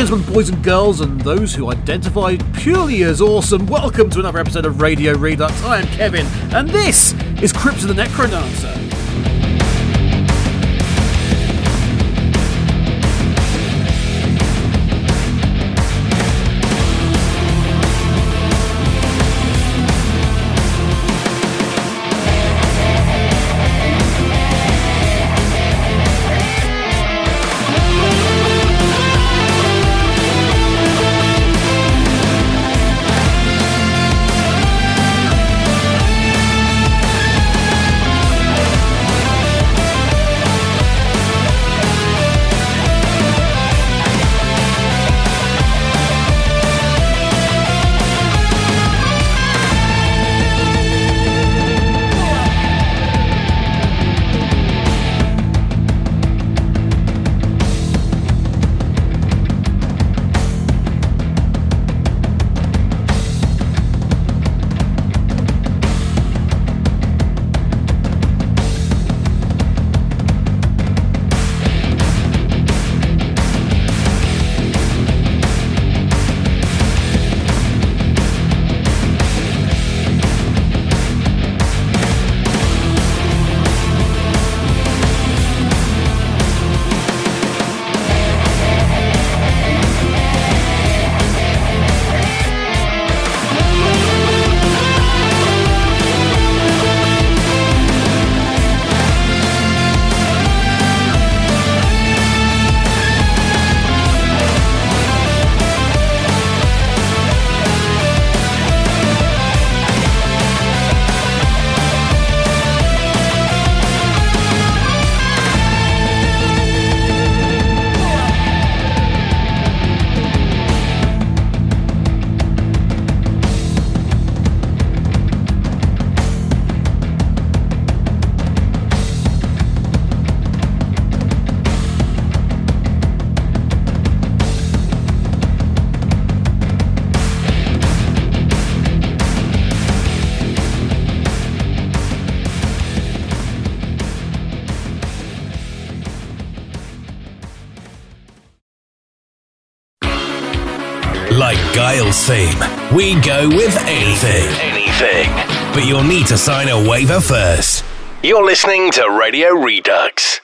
Gentlemen, boys and girls, and those who identify purely as awesome, welcome to another episode of Radio Redux. I am Kevin, and this is Crypt of the Necrodancer. We go with anything. Anything. But you'll need to sign a waiver first. You're listening to Radio Redux.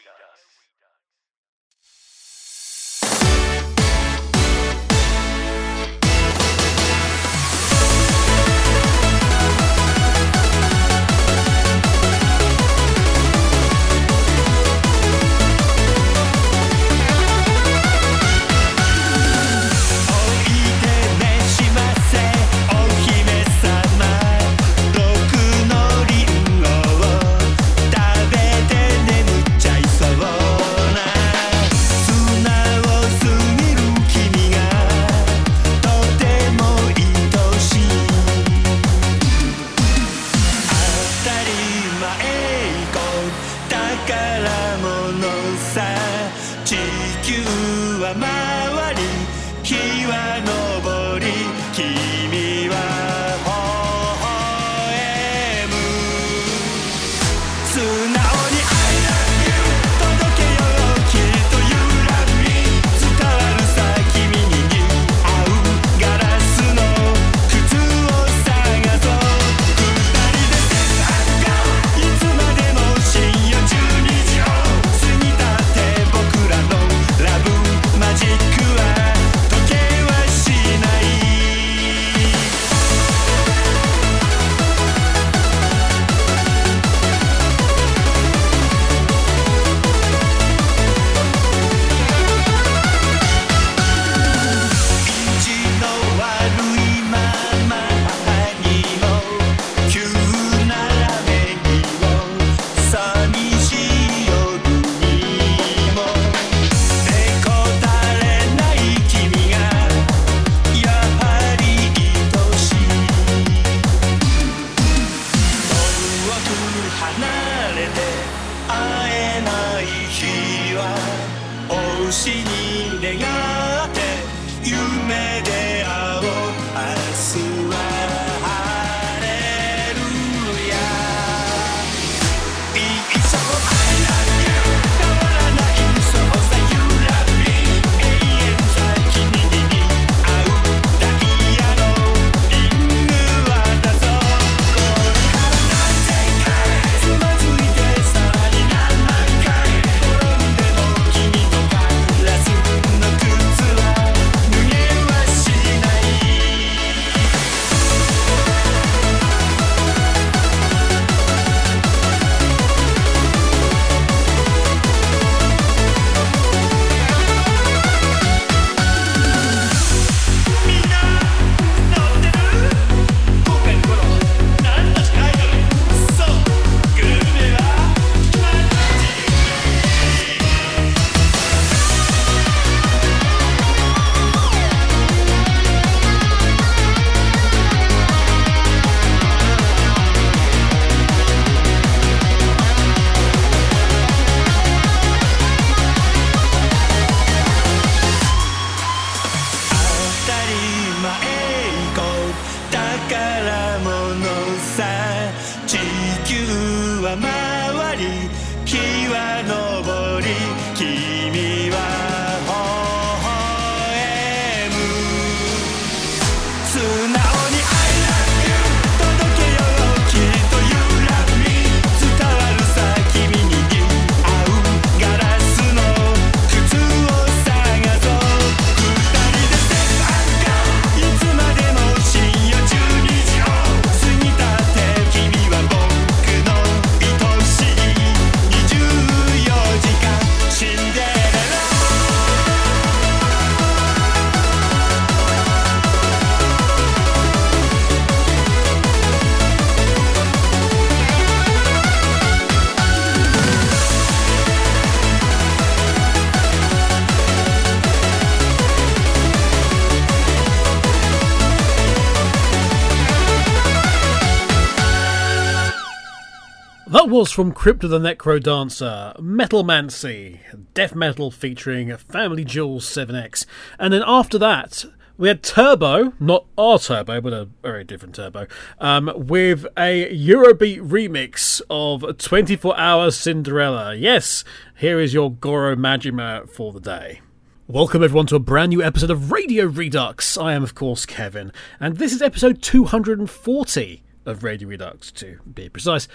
Was from Crypt of the NecroDancer, Metalmancy, death metal featuring FamilyJules 7X. And then after that, we had Turbo, not our Turbo, but a very different Turbo, um, with a Eurobeat remix of 24 Hour Cinderella. Yes, here is your Goro Majima for the day. Welcome everyone to a brand new episode of Radio Redux. I am, of course, Kevin, and this is episode 240 of Radio Redux, to be precise.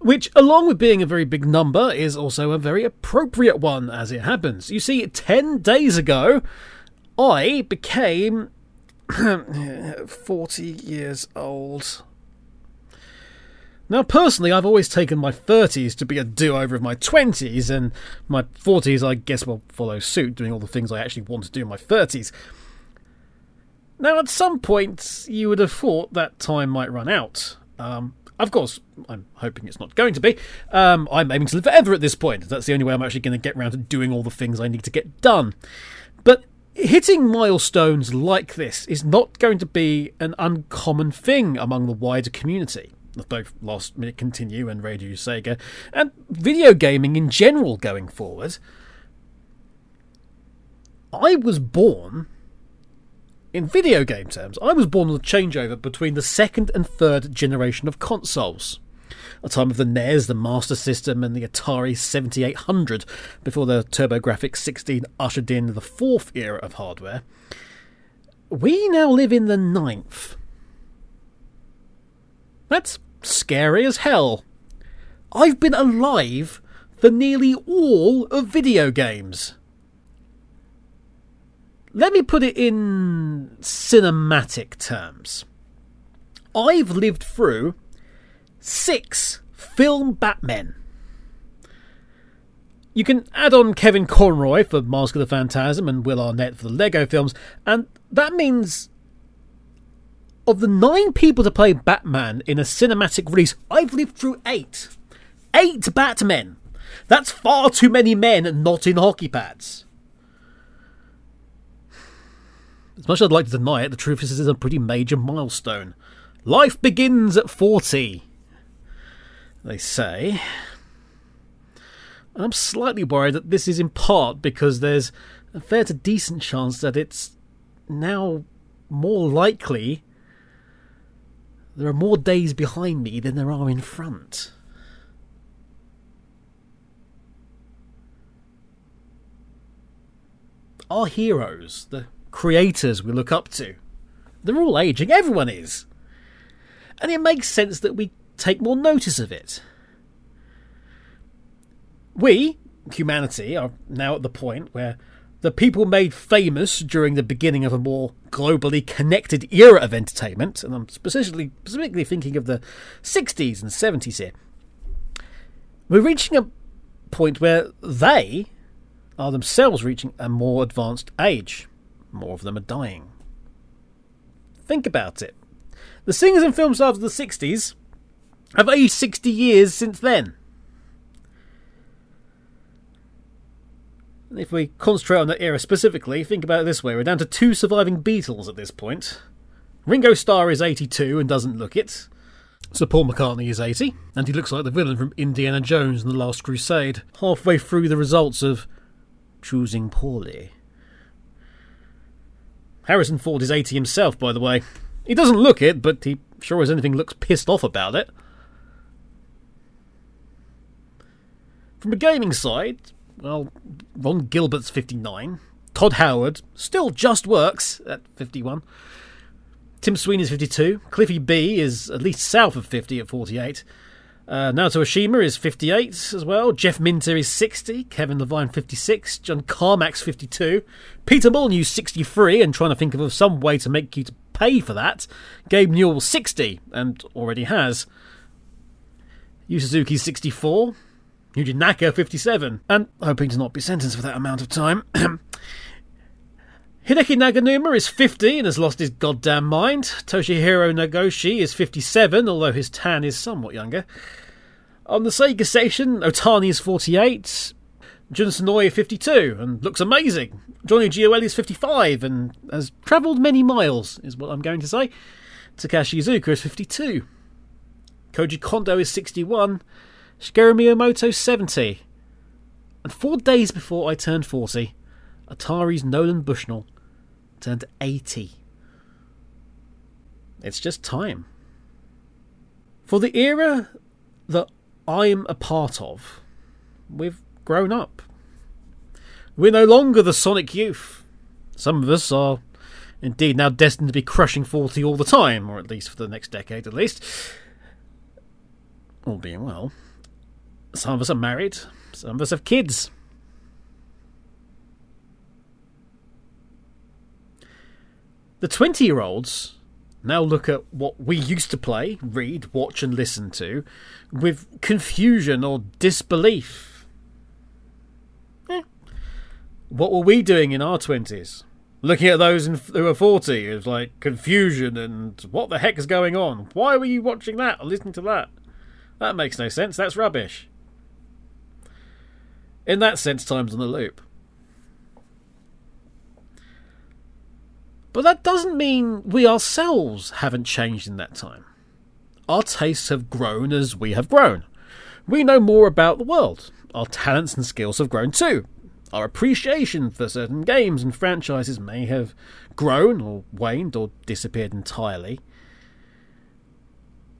Which, along with being a very big number, is also a very appropriate one as it happens. You see, 10 days ago, I became 40 years old. Now, personally, I've always taken my 30s to be a do over of my 20s, and my 40s, I guess, will follow suit, doing all the things I actually want to do in my 30s. Now, at some point, you would have thought that time might run out. Um, of course, I'm hoping it's not going to be. Um, I'm aiming to live forever at this point. That's the only way I'm actually going to get around to doing all the things I need to get done. But hitting milestones like this is not going to be an uncommon thing among the wider community both Last Minute Continue and Radio Sega, and video gaming in general going forward. I was born in video game terms, I was born on the changeover between the second and third generation of consoles. A time of the NES, the Master System, and the Atari 7800, before the TurboGrafx 16 ushered in the fourth era of hardware. We now live in the ninth. That's scary as hell. I've been alive for nearly all of video games. Let me put it in cinematic terms. I've lived through six film Batmen. You can add on Kevin Conroy for Mask of the Phantasm and Will Arnett for the Lego films, and that means of the nine people to play Batman in a cinematic release, I've lived through eight. Eight Batmen! That's far too many men not in hockey pads. As much as I'd like to deny it, the truth is this is a pretty major milestone. Life begins at 40, they say. And I'm slightly worried that this is in part because there's a fair to decent chance that it's now more likely there are more days behind me than there are in front. Our heroes, the creators we look up to, they're all aging. Everyone is. And it makes sense that we take more notice of it. We, humanity, are now at the point where the people made famous during the beginning of a more globally connected era of entertainment, and I'm specifically, specifically thinking of the 60s and 70s here, we're reaching a point where they are themselves reaching a more advanced age. More of them are dying. Think about it. The singers and film stars of the 60s have aged 60 years since then. If we concentrate on that era specifically, think about it this way we're down to two surviving Beatles at this point. Ringo Starr is 82 and doesn't look it. Sir Paul McCartney is 80, and he looks like the villain from Indiana Jones and the Last Crusade, halfway through the results of choosing poorly. Harrison Ford is 80 himself, by the way. He doesn't look it, but he sure as anything looks pissed off about it. From a gaming side, well, Ron Gilbert's 59. Todd Howard still just works at 51. Tim Sweeney's 52. Cliffy B is at least south of 50 at 48. Uh, Naoto Oshima is 58 as well. Jeff Minter is 60. Ken Levine 56. John Carmack's 52. Peter Molyneux 63 and trying to think of some way to make you to pay for that. Gabe Newell 60 and already has. Yu Suzuki's 64. Yuji Naka 57. And hoping to not be sentenced for that amount of time. Hideki Naganuma is 50 and has lost his goddamn mind. Toshihiro Nagoshi is 57, although his tan is somewhat younger. On the Sega station, Otani is 48. Jun Senoue 52 and looks amazing. Johnny Gioeli is 55 and has travelled many miles, is what I'm going to say. Takashi Iizuka is 52. Koji Kondo is 61. Shigeru Miyamoto 70. And four days before I turned 40, Atari's Nolan Bushnell turned 80. It's just time. For the era that I'm a part of, we've grown up. We're no longer the Sonic youth. Some of us are indeed now destined to be crushing 40 all the time, or at least for the next decade at least. All being well. Some of us are married, some of us have kids. The 20 year olds now look at what we used to play, read, watch, and listen to with confusion or disbelief. Eh. What were we doing in our 20s? Looking at those in, who are 40 is like confusion and what the heck is going on? Why were you watching that or listening to that? That makes no sense. That's rubbish. In that sense, time's on the loop. But that doesn't mean we ourselves haven't changed in that time. Our tastes have grown as we have grown. We know more about the world. Our talents and skills have grown too. Our appreciation for certain games and franchises may have grown or waned or disappeared entirely.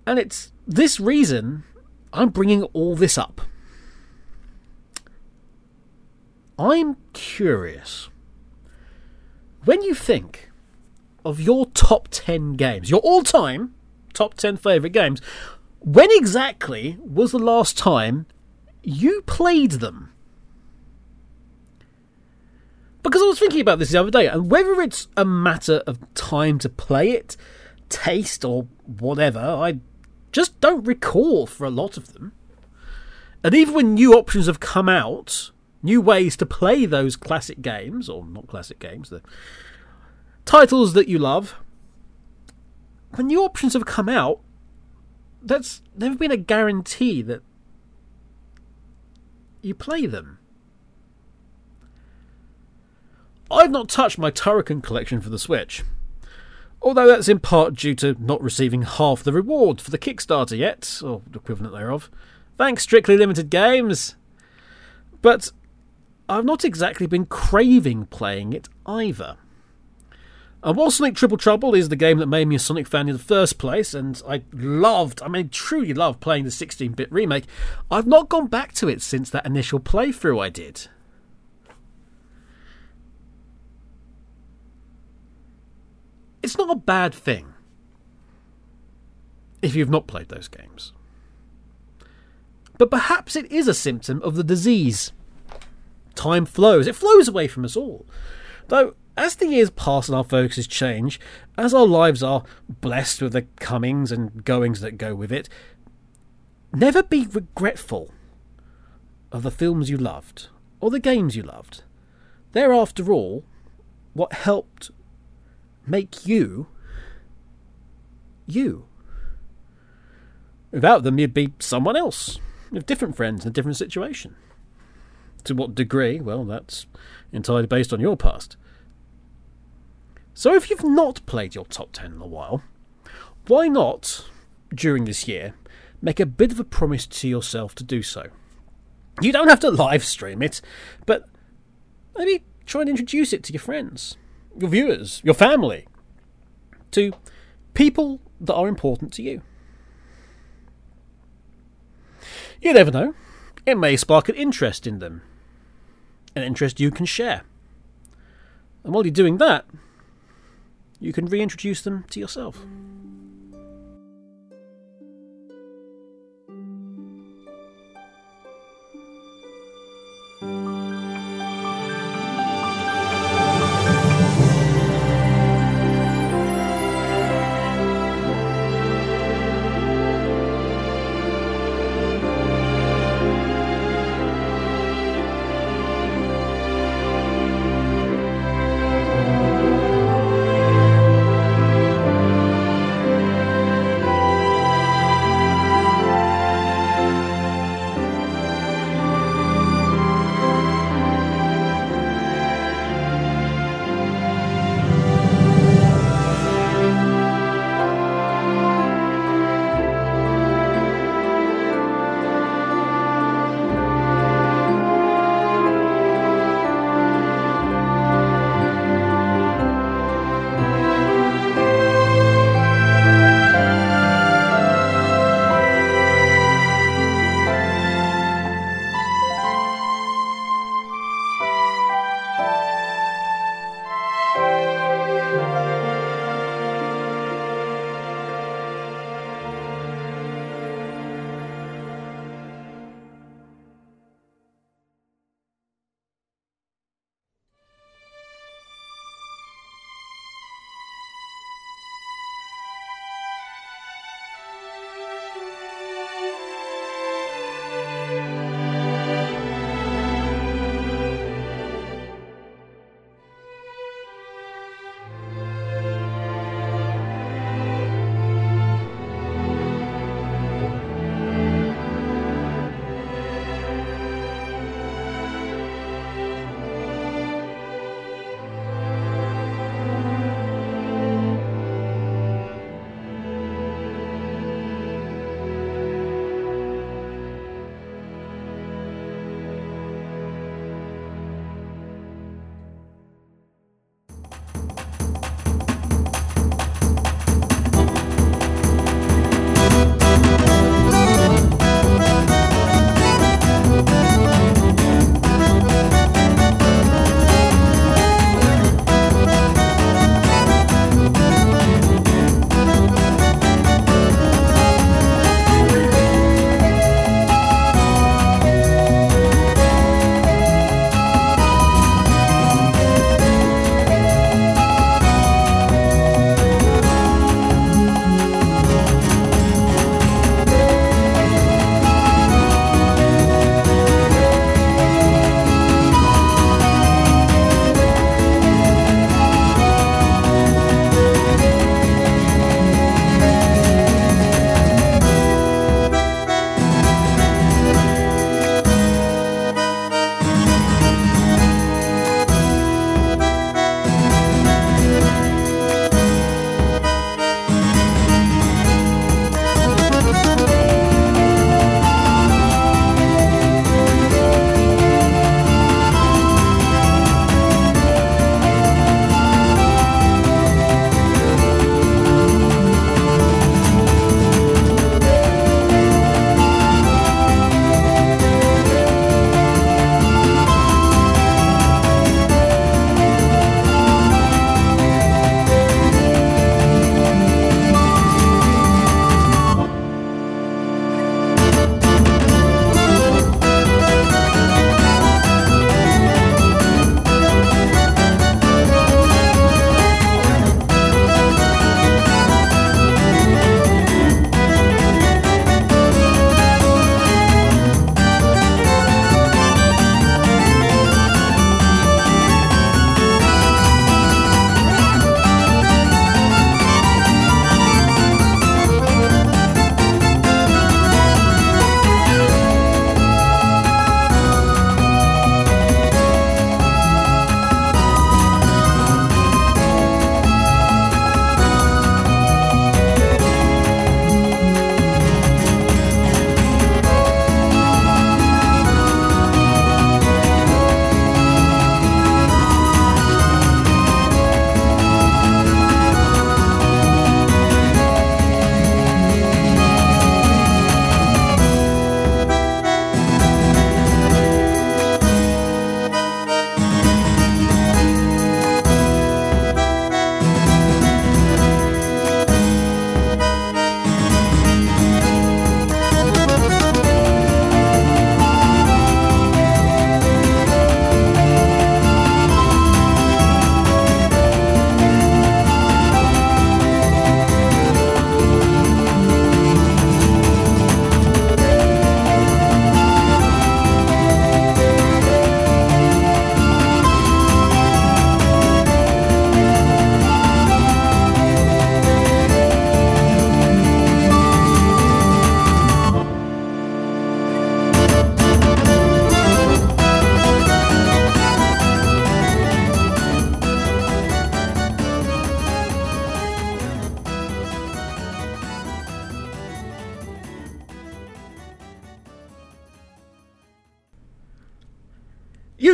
And it's this reason I'm bringing all this up. I'm curious. When you think of your top 10 games, your all time top 10 favourite games, when exactly was the last time you played them? Because I was thinking about this the other day, and whether it's a matter of time to play it, taste, or whatever, I just don't recall for a lot of them. And even when new options have come out, new ways to play those classic games, or not classic games, the titles that you love, when new options have come out, that's never been a guarantee that you play them. I've not touched my Turrican collection for the Switch, although that's in part due to not receiving half the reward for the Kickstarter yet, or the equivalent thereof. Thanks, Strictly Limited Games! But I've not exactly been craving playing it either. And while Sonic Triple Trouble is the game that made me a Sonic fan in the first place, and I loved, I mean, truly loved playing the 16 bit remake, I've not gone back to it since that initial playthrough I did. It's not a bad thing if you've not played those games. But perhaps it is a symptom of the disease. Time flows, it flows away from us all. Though, as the years pass and our focuses change, as our lives are blessed with the comings and goings that go with it, never be regretful of the films you loved or the games you loved. They're, after all, what helped make you you. Without them, you'd be someone else, with different friends in a different situation. To what degree? Well, that's entirely based on your past. So if you've not played your top 10 in a while, why not, during this year, make a bit of a promise to yourself to do so? You don't have to live stream it, but maybe try and introduce it to your friends, your viewers, your family, to people that are important to you. You never know. it may spark an interest in them, an interest you can share. And while you're doing that, you can reintroduce them to yourself.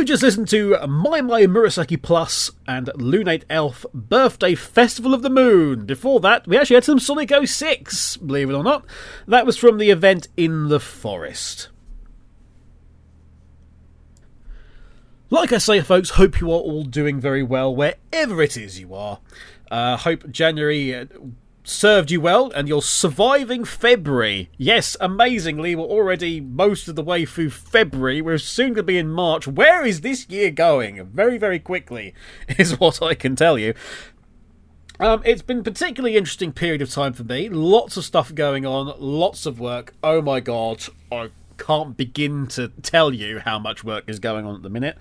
Just listened to maimai Murasaki Plus and Lunate Elf Birthday Festival of the Moon. Before that, we actually had some Sonic 06, believe it or not. That was from the event in the forest. Like I say, folks, hope you are all doing very well wherever it is you are. Uh, hope January uh, served you well and you're surviving February. Yes, amazingly, we're already most of the way through February. We're soon going to be in March. Where is this year going? Very, very quickly, is what I can tell you. Um, it's been a particularly interesting period of time for me. Lots of stuff going on, lots of work. Oh my god, I can't begin to tell you how much work is going on at the minute.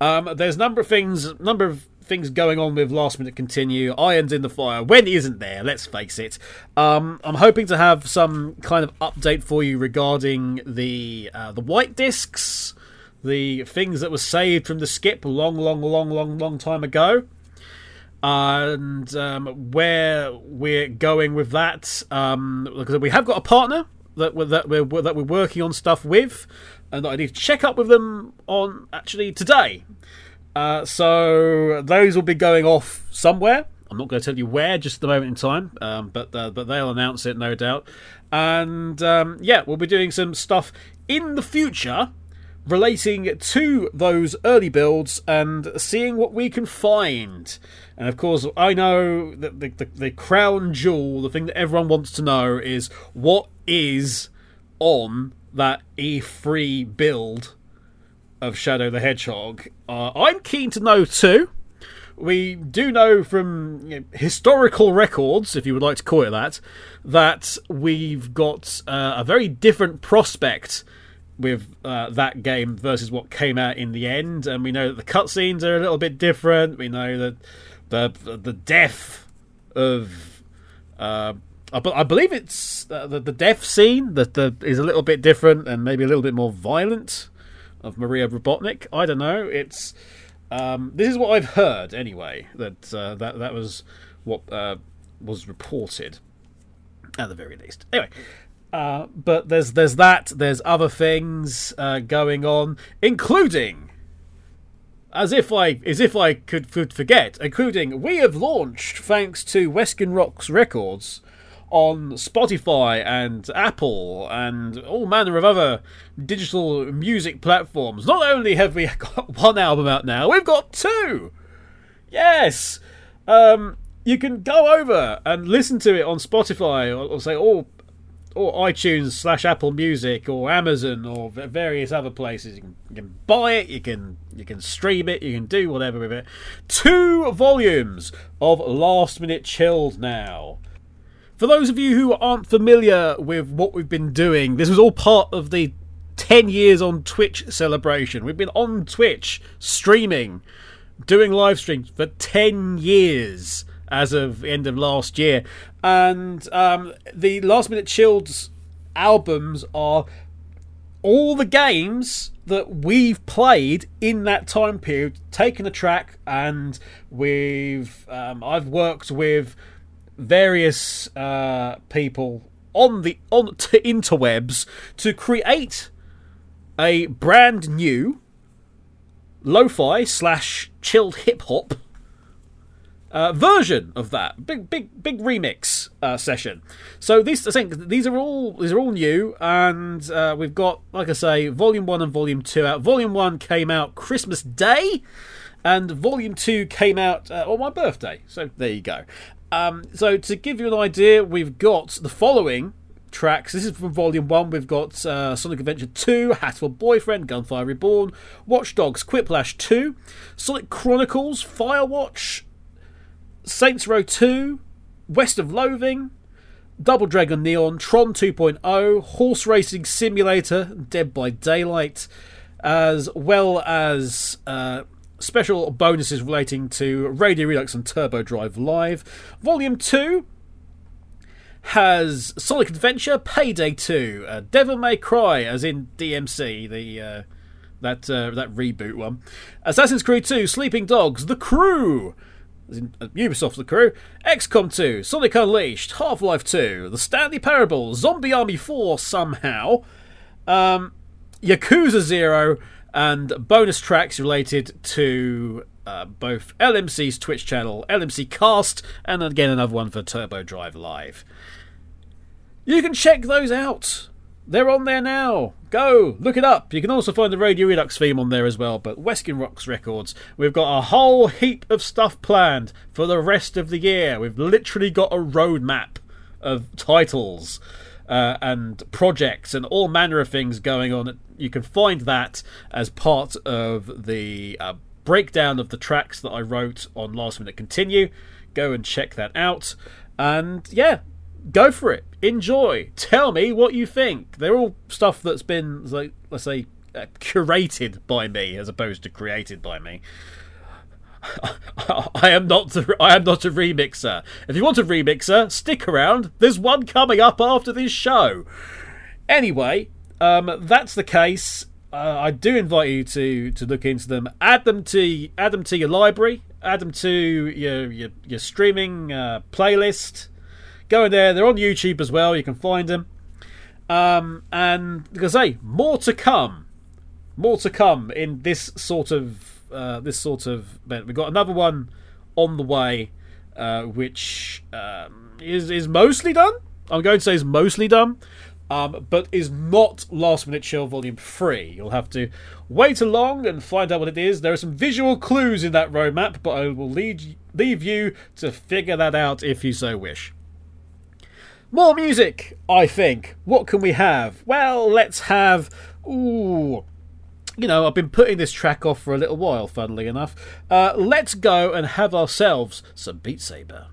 Um, there's a number of things, number of things going on with last minute continue. Irons in the fire. When isn't there? Let's face it. Um, I'm hoping to have some kind of update for you regarding the uh, the white discs, the things that were saved from the skip long, long, long, long, long time ago and um, where we're going with that. Um, because we have got a partner that we're, that we're that we're working on stuff with, and that I need to check up with them on actually today. Uh, so those will be going off somewhere. I'm not going to tell you where just at the moment in time, um, but uh, but they'll announce it no doubt. And um, yeah, we'll be doing some stuff in the future relating to those early builds and seeing what we can find. And of course, I know that the, the, the crown jewel, the thing that everyone wants to know, is what is on that E3 build of Shadow the Hedgehog. Uh, I'm keen to know too. We do know from you know, historical records, if you would like to call it that, that we've got uh, a very different prospect with uh, that game versus what came out in the end. And we know that the cutscenes are a little bit different. We know that the the death of uh, I, I believe it's uh, the the death scene that the, is a little bit different and maybe a little bit more violent of Maria Robotnik. I don't know. It's um, this is what I've heard anyway. That uh, that that was what uh, was reported at the very least. Anyway. Uh, but there's there's that. There's other things uh, going on, including as if I as if I could, could forget, including we have launched thanks to Weskin Rocks Records on Spotify and Apple and all manner of other digital music platforms. Not only have we got one album out now, we've got two. Yes. Um, you can go over and listen to it on Spotify or, or say, oh, or iTunes slash Apple Music or Amazon or various other places. You can, you can buy it, you can you can stream it, you can do whatever with it. Two volumes of Last Minute Chilled now. For those of you who aren't familiar with what we've been doing, this was all part of the 10 years on Twitch celebration. We've been on Twitch streaming, doing live streams for 10 years as of end of last year. And um, the Last Minute Chilled albums are all the games that we've played in that time period, taken a track, and we've um, I've worked with various uh, people on the on to interwebs to create a brand new lo-fi slash chilled hip hop uh, version of that big big big remix uh, session. So these I think these are all these are all new, and uh, we've got like I say, volume one and volume two out. Volume one came out Christmas Day, and volume two came out uh, on my birthday. So there you go. Um, so to give you an idea, we've got the following tracks. This is from Volume 1. We've got uh, Sonic Adventure 2, Hatoful Boyfriend, Gunfire Reborn, Watch Dogs, Quiplash 2, Sonic Chronicles, Firewatch, Saints Row 2, West of Loathing, Double Dragon Neon, Tron 2.0, Horse Racing Simulator, Dead by Daylight, as well as uh, special bonuses relating to Radio Redux and Turbo Drive Live. Volume 2 has Sonic Adventure, Payday 2, uh, Devil May Cry, as in DMC, the uh, that uh, that reboot one, Assassin's Creed 2, Sleeping Dogs, The Crew, as in uh, Ubisoft The Crew, XCOM 2, Sonic Unleashed, Half Life 2, The Stanley Parable, Zombie Army 4 somehow, um, Yakuza 0, and bonus tracks related to uh, both LMC's Twitch channel, LMC Cast, and again another one for Turbo Drive Live. You can check those out. They're on there now. Go, look it up. You can also find the Radio Redux theme on there as well. But Weskin Rocks Records, we've got a whole heap of stuff planned for the rest of the year. We've literally got a roadmap of titles uh, and projects and all manner of things going on. You can find that as part of the uh, breakdown of the tracks that I wrote on Last Minute Continue. Go and check that out. And yeah, go for it. Enjoy. Tell me what you think. They're all stuff that's been, like, let's say, uh, curated by me as opposed to created by me. I am not the, I am not a remixer. If you want a remixer, stick around. There's one coming up after this show. Anyway, um, that's the case. Uh, I do invite you to to look into them. Add them to add them to your library. Add them to your your, your streaming uh, playlist. Go in there. They're on YouTube as well. You can find them. Um, and like I say, more to come. More to come in this sort of uh, this sort of event. We've got another one on the way, uh, which um, is is mostly done. I'm going to say is mostly done, um, but is not Last Minute Chilled Volume Three. You'll have to wait along and find out what it is. There are some visual clues in that roadmap, but I will lead leave you to figure that out if you so wish. More music, I think. What can we have? Well, let's have. Ooh, you know, I've been putting this track off for a little while, funnily enough. Uh, let's go and have ourselves some Beat Saber.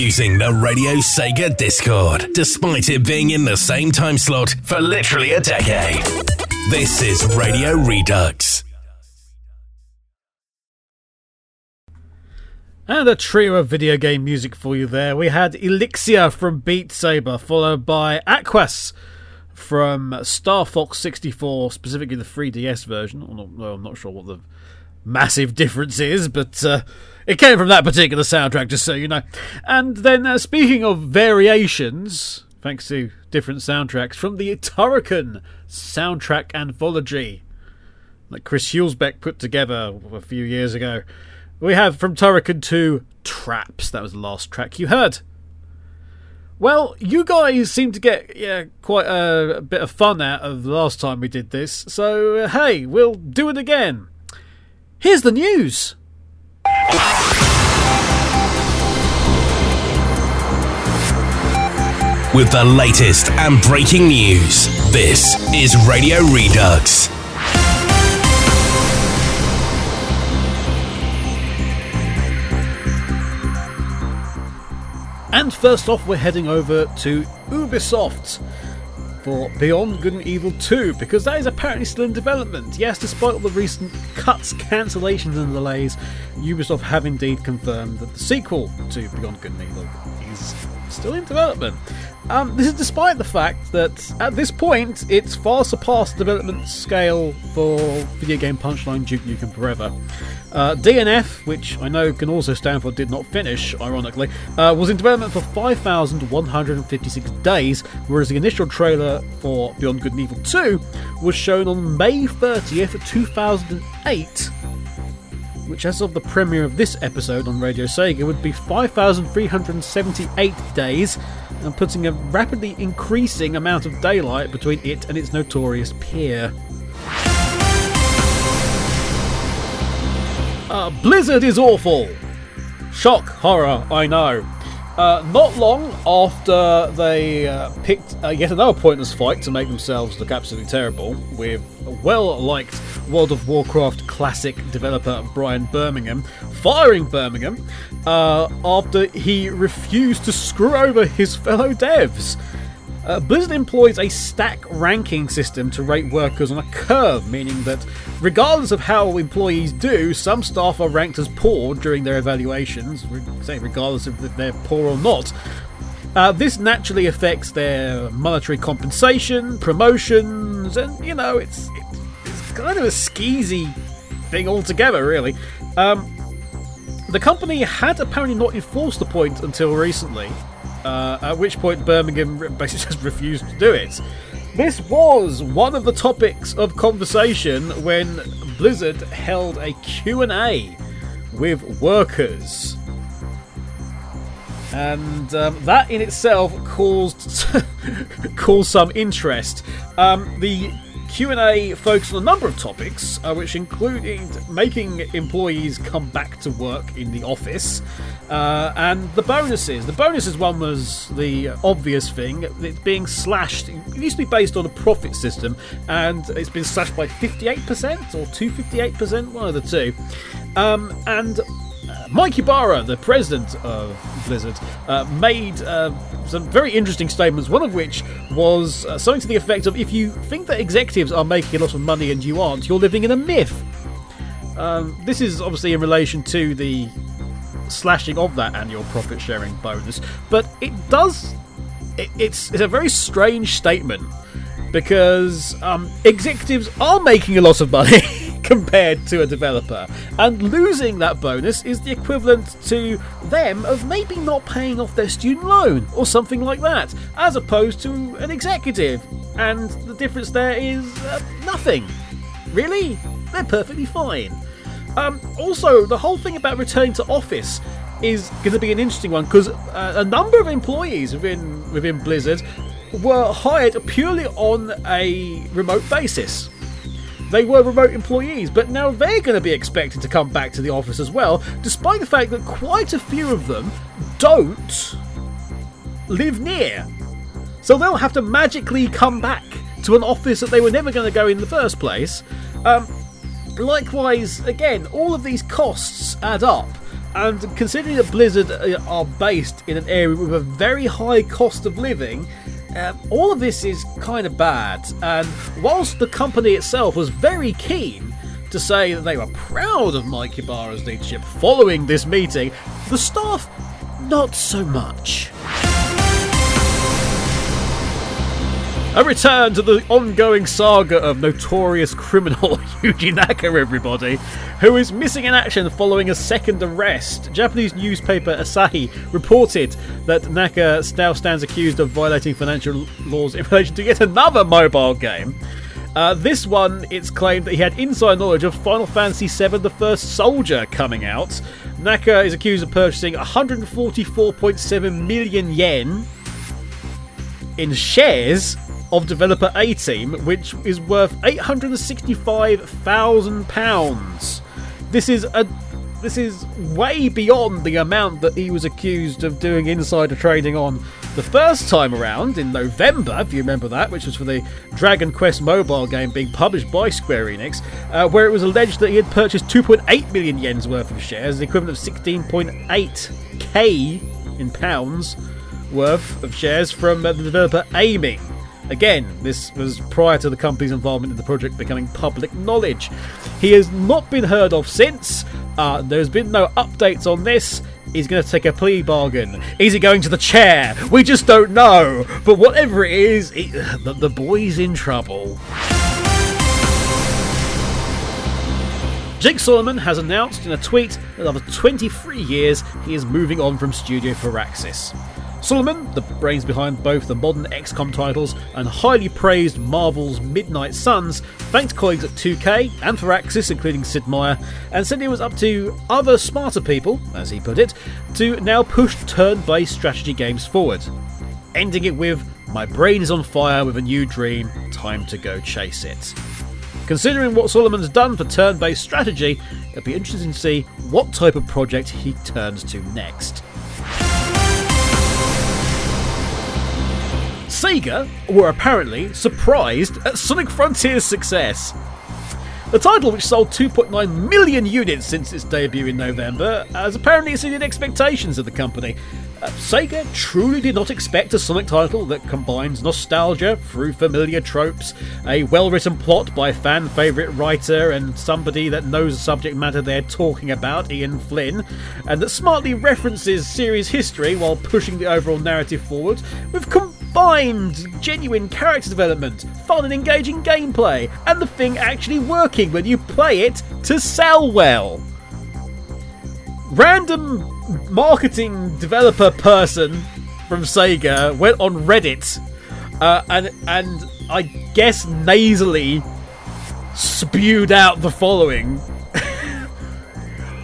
Confusing the Radio Sega Discord, despite it being in the same time slot for literally a decade. This is Radio Redux. And a trio of video game music for you there. We had Elixia from Beat Saber, followed by Aquas from Star Fox 64, specifically the 3DS version. I'm not, well, I'm not sure what the massive difference is, but uh, it came from that particular soundtrack, just so you know. And then, uh, speaking of variations, thanks to different soundtracks, from the Turrican soundtrack anthology that Chris Hulsbeck put together a few years ago. We have from Turrican 2 Traps. That was the last track you heard. Well, you guys seem to get yeah quite a, a bit of fun out of the last time we did this, so uh, hey, we'll do it again. Here's the news. With the latest and breaking news, this is Radio Redux. And first off, we're heading over to Ubisoft for Beyond Good and Evil 2 because that is apparently still in development. Yes, despite all the recent cuts, cancellations, and delays, Ubisoft have indeed confirmed that the sequel to Beyond Good and Evil still in development. Um, this is despite the fact that at this point it's far surpassed the development scale for video game Punchline Duke Nukem Forever. Uh, DNF, which I know can also stand for Did Not Finish, ironically, uh, was in development for 5,156 days, whereas the initial trailer for Beyond Good and Evil 2 was shown on May 30th, 2008 which as of the premiere of this episode on Radio Sega would be 5,378 days, and putting a rapidly increasing amount of daylight between it and its notorious peer. Uh, Blizzard is awful! Shock, horror, I know. Uh, not long after they uh, picked uh, yet another pointless fight to make themselves look absolutely terrible, with well liked World of Warcraft classic developer Brian Birmingham firing Birmingham uh, after he refused to screw over his fellow devs. Uh, Blizzard employs a stack ranking system to rate workers on a curve, meaning that regardless of how employees do, some staff are ranked as poor during their evaluations, say regardless of if they're poor or not. Uh, this naturally affects their monetary compensation, promotions, and you know, it's, it's, kind of a skeezy thing altogether, really. Um, the company had apparently not enforced the point until recently, uh, at which point Birmingham basically just refused to do it. This was one of the topics of conversation when Blizzard held a Q&A with workers. And um, that in itself caused caused some interest. Um, the Q&A focused on a number of topics, uh, which included making employees come back to work in the office, uh, and the bonuses. The bonuses one was the obvious thing. It's being slashed. It used to be based on a profit system, and it's been slashed by 58% or 258%, one of the two. Um, and Mike Ybarra, the president of Blizzard, uh, made uh, some very interesting statements. One of which was uh, something to the effect of if you think that executives are making a lot of money and you aren't, you're living in a myth. Um, this is obviously in relation to the slashing of that annual profit sharing bonus, but it does. It, it's, it's a very strange statement because um, executives are making a lot of money compared to a developer, and losing that bonus is the equivalent to them of maybe not paying off their student loan or something like that, as opposed to an executive. And the difference there is uh, nothing. Really? They're perfectly fine. Um, also, the whole thing about returning to office is going to be an interesting one because uh, a number of employees within within Blizzard were hired purely on a remote basis. They were remote employees, but now they're going to be expected to come back to the office as well, despite the fact that quite a few of them don't live near. So they'll have to magically come back to an office that they were never going to go in the first place. Um, likewise, again, all of these costs add up. and considering that Blizzard uh, are based in an area with a very high cost of living, uh, all of this is kind of bad. And whilst the company itself was very keen to say that they were proud of Mike leadership following this meeting, the staff not so much. A return to the ongoing saga of notorious criminal Yuji Naka, everybody, who is missing in action following a second arrest. Japanese newspaper Asahi reported that Naka now stands accused of violating financial laws in relation to yet another mobile game. Uh, this one, it's claimed that he had inside knowledge of Final Fantasy VII The First Soldier coming out. Naka is accused of purchasing 144.7 million yen in shares of developer Ateam, which is worth £865,000. This is a this is way beyond the amount that he was accused of doing insider trading on the first time around in November, if you remember that, which was for the Dragon Quest mobile game being published by Square Enix, uh, where it was alleged that he had purchased 2.8 million yen's worth of shares, the equivalent of 16.8k in pounds worth of shares from uh, the developer Aiming. Again, this was prior to the company's involvement in the project becoming public knowledge. He has not been heard of since. Uh, there's been no updates on this. He's going to take a plea bargain. Is he going to the chair? We just don't know. But whatever it is, it, the, the boy's in trouble. Jake Solomon has announced in a tweet that after 23 years, he is moving on from Studio Firaxis. Solomon, the brains behind both the modern XCOM titles and highly praised Marvel's Midnight Suns, thanked colleagues at 2K and Firaxis, including Sid Meier, and said it was up to other smarter people, as he put it, to now push turn based strategy games forward. Ending it with, My brain is on fire with a new dream, time to go chase it. Considering what Solomon's done for turn based strategy, it'll be interesting to see what type of project he turns to next. Sega were apparently surprised at Sonic Frontier's success. The title, which sold 2.9 million units since its debut in November, has apparently exceeded expectations of the company. Uh, Sega truly did not expect a Sonic title that combines nostalgia through familiar tropes, a well written plot by fan favourite writer and somebody that knows the subject matter they're talking about, Ian Flynn, and that smartly references series history while pushing the overall narrative forward, with combined genuine character development, fun and engaging gameplay, and the thing actually working when you play it to sell well. Random marketing developer person from Sega went on Reddit uh, and and I guess nasally spewed out the following.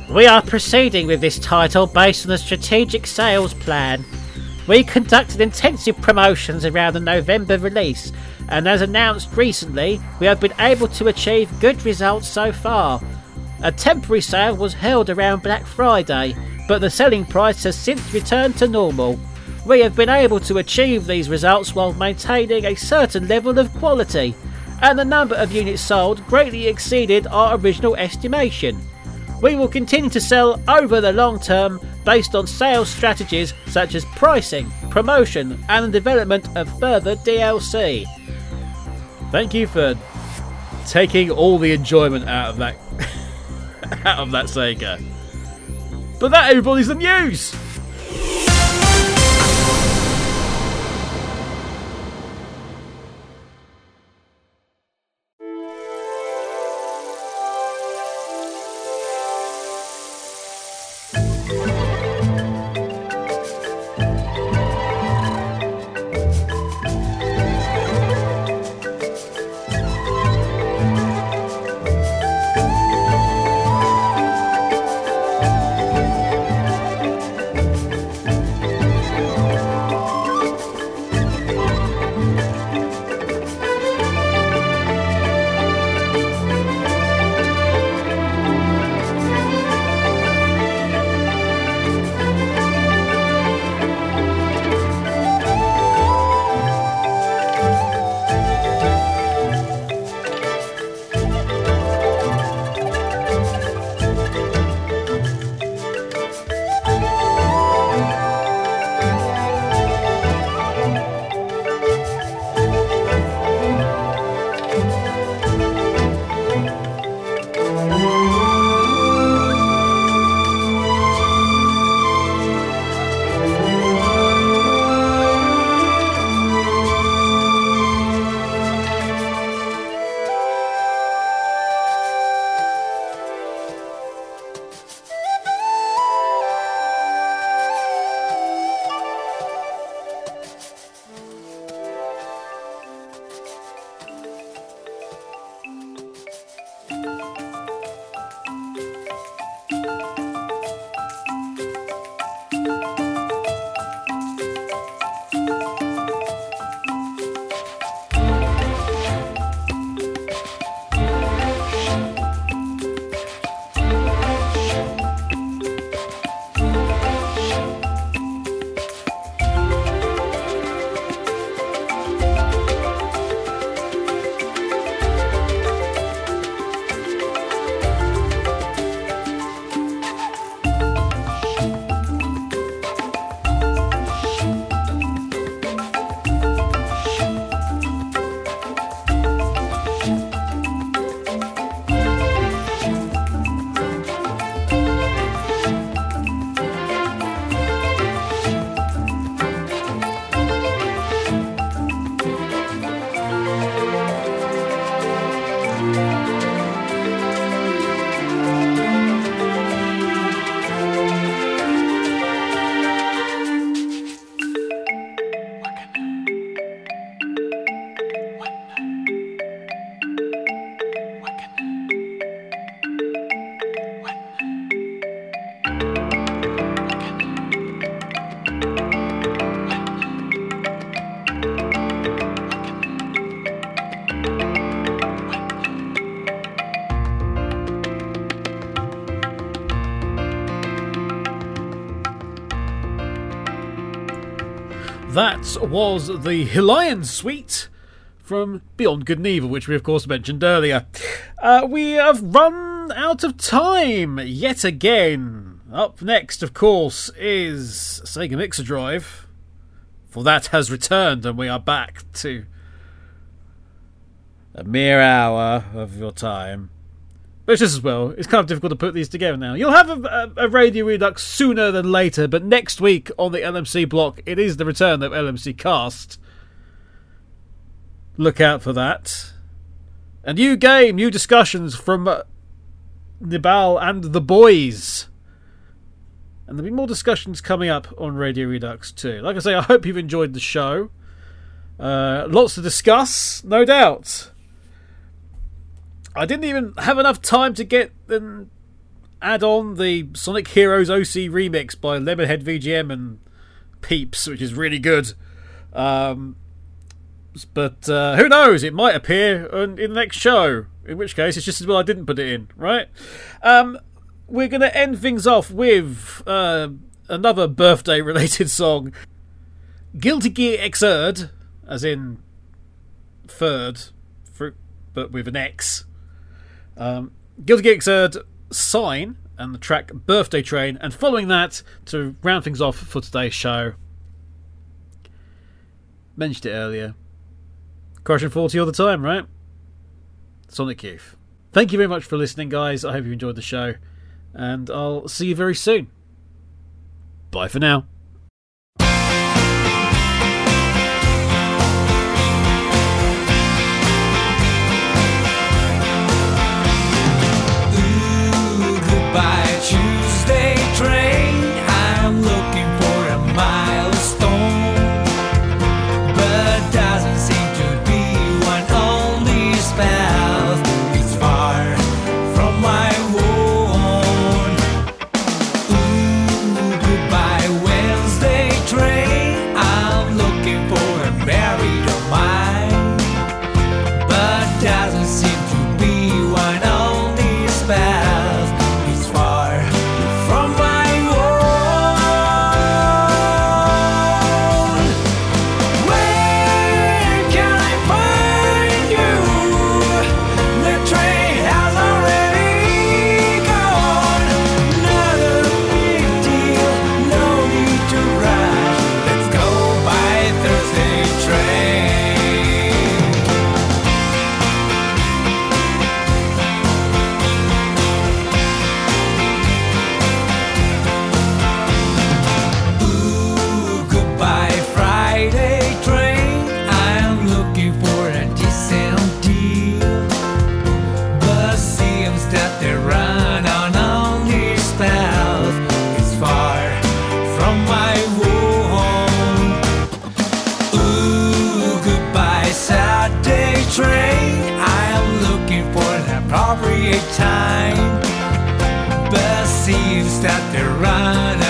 We are proceeding with this title based on a strategic sales plan. We conducted intensive promotions around the November release, and as announced recently, we have been able to achieve good results so far. A temporary sale was held around Black Friday, but the selling price has since returned to normal. We have been able to achieve these results while maintaining a certain level of quality, and the number of units sold greatly exceeded our original estimation. We will continue to sell over the long term based on sales strategies such as pricing, promotion, and the development of further DLC. Thank you for taking all the enjoyment out of that out of that Sega. But that everybody's the news. Was the Hyllian Suite from Beyond Good and Evil, which we of course mentioned earlier. Uh, we have run out of time yet again. Up next, of course, is Sega Mixer Drive. For that has returned, and we are back to a mere hour of your time. Which is as well, it's kind of difficult to put these together now. You'll have a, a, a Radio Redux sooner than later, but next week on the LMC block, it is the return of LMC Cast. Look out for that. A new game, new discussions from uh, Nibal and the boys. And there'll be more discussions coming up on Radio Redux too. Like I say, I hope you've enjoyed the show. Uh, lots to discuss, no doubt. I didn't even have enough time to get and add on the Sonic Heroes OC remix by Lemonhead VGM and Peeps, which is really good. Um, but uh, who knows? It might appear in, in the next show. In which case, it's just as well I didn't put it in, right? Um, we're going to end things off with uh, another birthday-related song, "Guilty Gear Xrd," as in third, fruit, but with an X. Um, Guilty Gear Xrd, Sign, and the track Birthday Train. And following that, to round things off for today's show, mentioned it earlier. Crushing 40 all the time, right? Sonic Youth. Thank you very much for listening, guys. I hope you enjoyed the show. And I'll see you very soon. Bye for now. Goodbye my. Ooh, goodbye train. I'm looking for appropriate time. But seems that they're running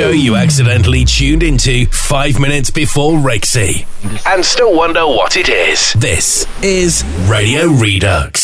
show you accidentally tuned into five minutes before Rexy. And still wonder what it is. This is Radio Redux.